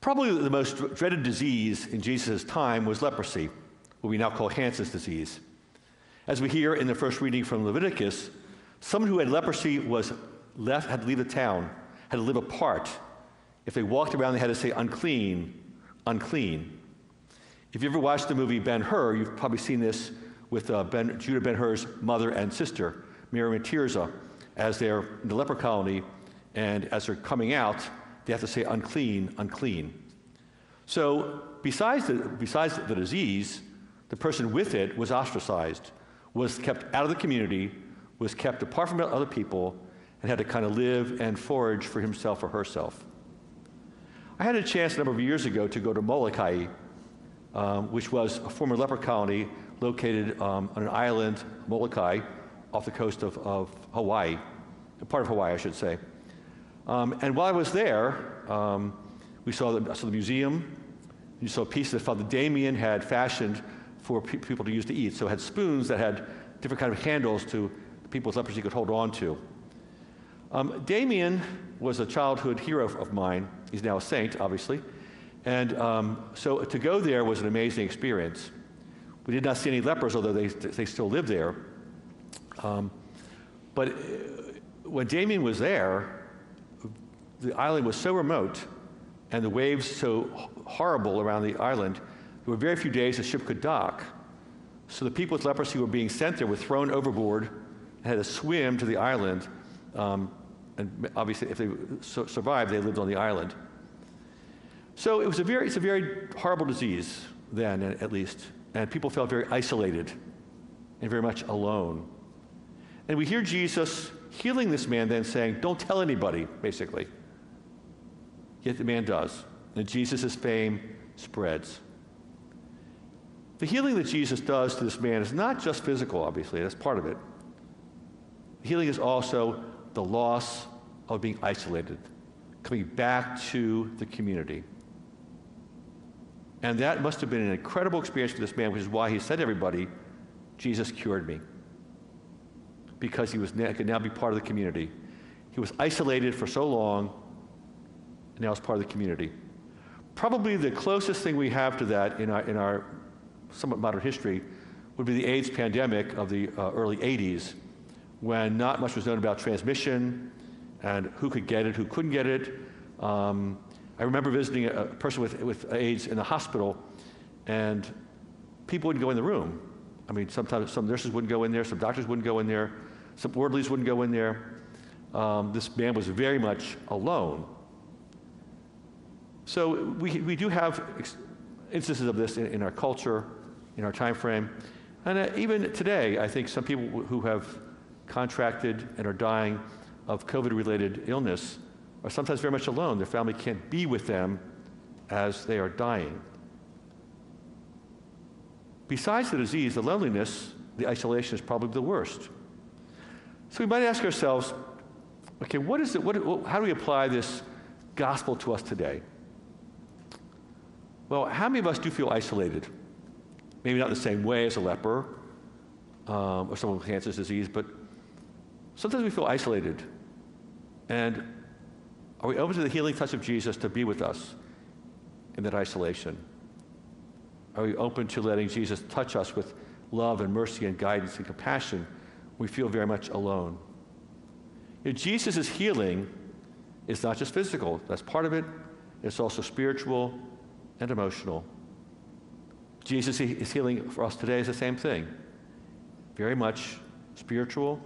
Probably the most dreaded disease in Jesus' time was leprosy, what we now call Hansen's disease. As we hear in the first reading from Leviticus, someone who had leprosy was left, had to leave the town, had to live apart. If they walked around, they had to say unclean, unclean. If you ever watched the movie Ben Hur, you've probably seen this with uh, ben, Judah Ben Hur's mother and sister, Miriam and Tirzah, as they're in the leper colony, and as they're coming out, they have to say unclean, unclean. So, besides the, besides the disease, the person with it was ostracized, was kept out of the community, was kept apart from other people, and had to kind of live and forage for himself or herself. I had a chance a number of years ago to go to Molokai, um, which was a former leper colony located um, on an island, Molokai, off the coast of, of Hawaii, part of Hawaii, I should say. Um, and while I was there, um, we saw the, saw the museum. You saw a piece that Father Damien had fashioned for pe- people to use to eat. So it had spoons that had different kind of handles to people with leprosy could hold on to. Um, Damien was a childhood hero of mine. He's now a saint, obviously. And um, so to go there was an amazing experience. We did not see any lepers, although they, they still live there. Um, but uh, when Damien was there, the island was so remote and the waves so horrible around the island, there were very few days the ship could dock. So the people with leprosy who were being sent there, were thrown overboard, and had to swim to the island. Um, and obviously, if they su- survived, they lived on the island. So it was a very, it's a very horrible disease then, at least. And people felt very isolated and very much alone. And we hear Jesus healing this man then saying, Don't tell anybody, basically. Yet the man does. And Jesus' fame spreads. The healing that Jesus does to this man is not just physical, obviously, that's part of it. Healing is also the loss of being isolated, coming back to the community. And that must have been an incredible experience for this man, which is why he said to everybody, Jesus cured me. Because he was now, could now be part of the community. He was isolated for so long, and now is part of the community. Probably the closest thing we have to that in our, in our somewhat modern history would be the AIDS pandemic of the uh, early 80s, when not much was known about transmission and who could get it, who couldn't get it. Um, I remember visiting a, person with, with AIDS in the hospital, and people wouldn't go in the room. I mean, sometimes some nurses wouldn't go in there, some doctors wouldn't go in there, some orderlies wouldn't go in there. Um, this man was very much alone. So we, we do have instances of this in, in, our culture, in our time frame. And uh, even today, I think some people who have contracted and are dying of COVID related illness are sometimes very much alone. Their family can't be with them as they are dying. Besides the disease, the loneliness, the isolation is probably the worst. So we might ask ourselves, okay, what is it, what, how do we apply this gospel to us today? Well, how many of us do feel isolated? Maybe not the same way as a leper um, or someone with Hansen's disease, but sometimes we feel isolated. And are we open to the healing touch of Jesus to be with us in that isolation? Are we open to letting Jesus touch us with love and mercy and guidance and compassion? We feel very much alone. You know, Jesus' healing is not just physical, that's part of it, it's also spiritual and emotional. Jesus healing for us today is the same thing. Very much spiritual,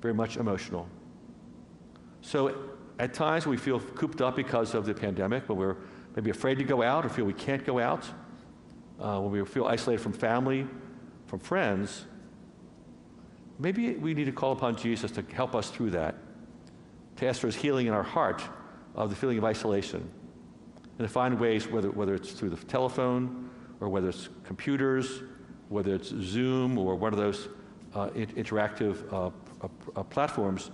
very much emotional. So at times we feel cooped up because of the pandemic, when we're maybe afraid to go out or feel we can't go out, uh, when we feel isolated from family, from friends. Maybe we need to call upon Jesus to help us through that, to ask for his healing in our heart of the feeling of isolation, and to find ways, whether, whether it's through the telephone or whether it's computers, whether it's Zoom or one of those uh, interactive uh, uh, platforms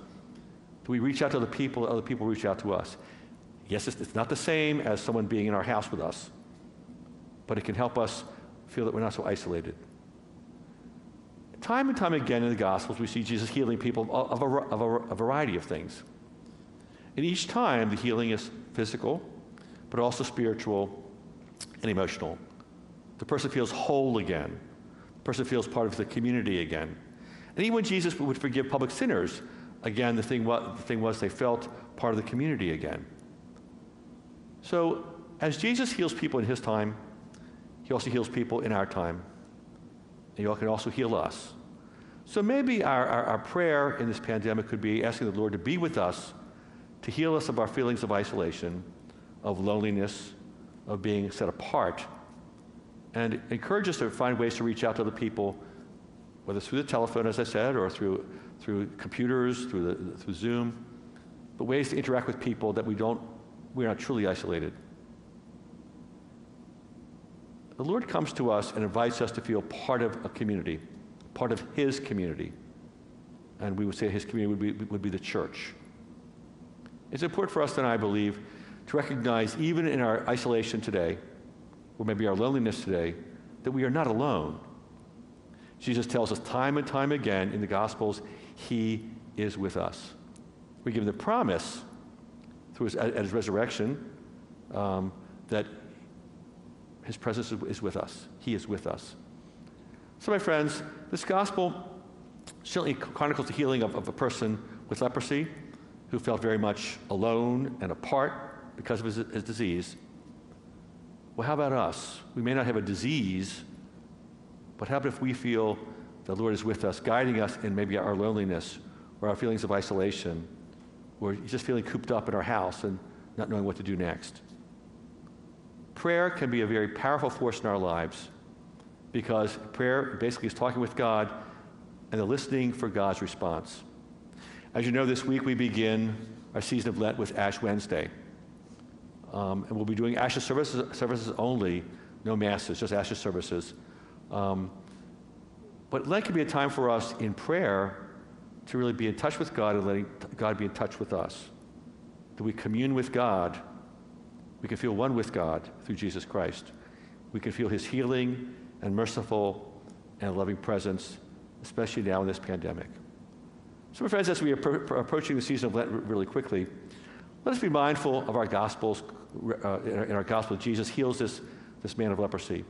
do we reach out to other people, other people reach out to us? Yes, it's, it's not the same as someone being in our house with us, but it can help us feel that we're not so isolated. Time and time again in the Gospels, we see Jesus healing people of a, of a, a variety of things. And each time, the healing is physical, but also spiritual and emotional. The person feels whole again. The person feels part of the community again. And even when Jesus would forgive public sinners, again, the thing, was, the thing was they felt part of the community again. So, as Jesus heals people in his time, he also heals people in our time. And he can also heal us. So maybe our, our, our, prayer in this pandemic could be asking the Lord to be with us, to heal us of our feelings of isolation, of loneliness, of being set apart, and encourage us to find ways to reach out to other people, whether through the telephone, as I said, or through, through computers, through, the, through Zoom, but ways to interact with people that we don't, we're not truly isolated. The Lord comes to us and invites us to feel part of a community, part of His community. And we would say His community would be, would be the church. It's important for us, then, I believe, to recognize, even in our isolation today, or maybe our loneliness today, that we are not alone. Jesus tells us time and time again in the Gospels, He is with us. We give him the promise through his, at his resurrection um, that his presence is with us. He is with us. So, my friends, this gospel certainly chronicles the healing of, of a person with leprosy who felt very much alone and apart because of his, his disease. Well, how about us? We may not have a disease, but how about if we feel the Lord is with us, guiding us in maybe our loneliness or our feelings of isolation, or just feeling cooped up in our house and not knowing what to do next? Prayer can be a very powerful force in our lives because prayer basically is talking with God and the listening for God's response. As you know, this week we begin our season of Lent with Ash Wednesday. Um, and we'll be doing Ashes services, services only, no masses, just Ashes services. Um, but Lent can be a time for us in prayer to really be in touch with God and letting God be in touch with us. That we commune with God we can feel one with God through Jesus Christ. We can feel his healing and merciful and loving presence, especially now in this pandemic. So, my friends, as we are approaching the season of Lent really quickly, let us be mindful of our Gospels. Uh, in, our, Gospel, Jesus heals this, this man of leprosy.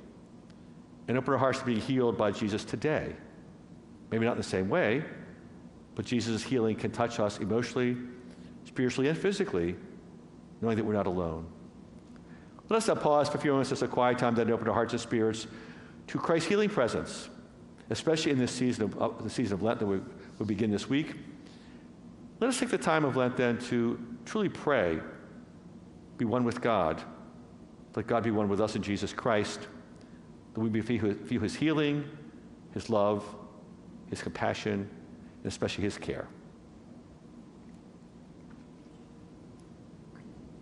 And open our hearts to being healed by Jesus today. Maybe not in the same way, but Jesus' healing can touch us emotionally, spiritually, and physically, knowing that we're not alone. Let us now pause for a few moments, just a quiet time, then open our hearts and spirits to Christ's healing presence, especially in this season of, uh, the season of Lent that we, will begin this week. Let us take the time of Lent then to truly pray, be one with God. Let God be one with us in Jesus Christ, that we may feel his healing, his love, his compassion, and especially his care.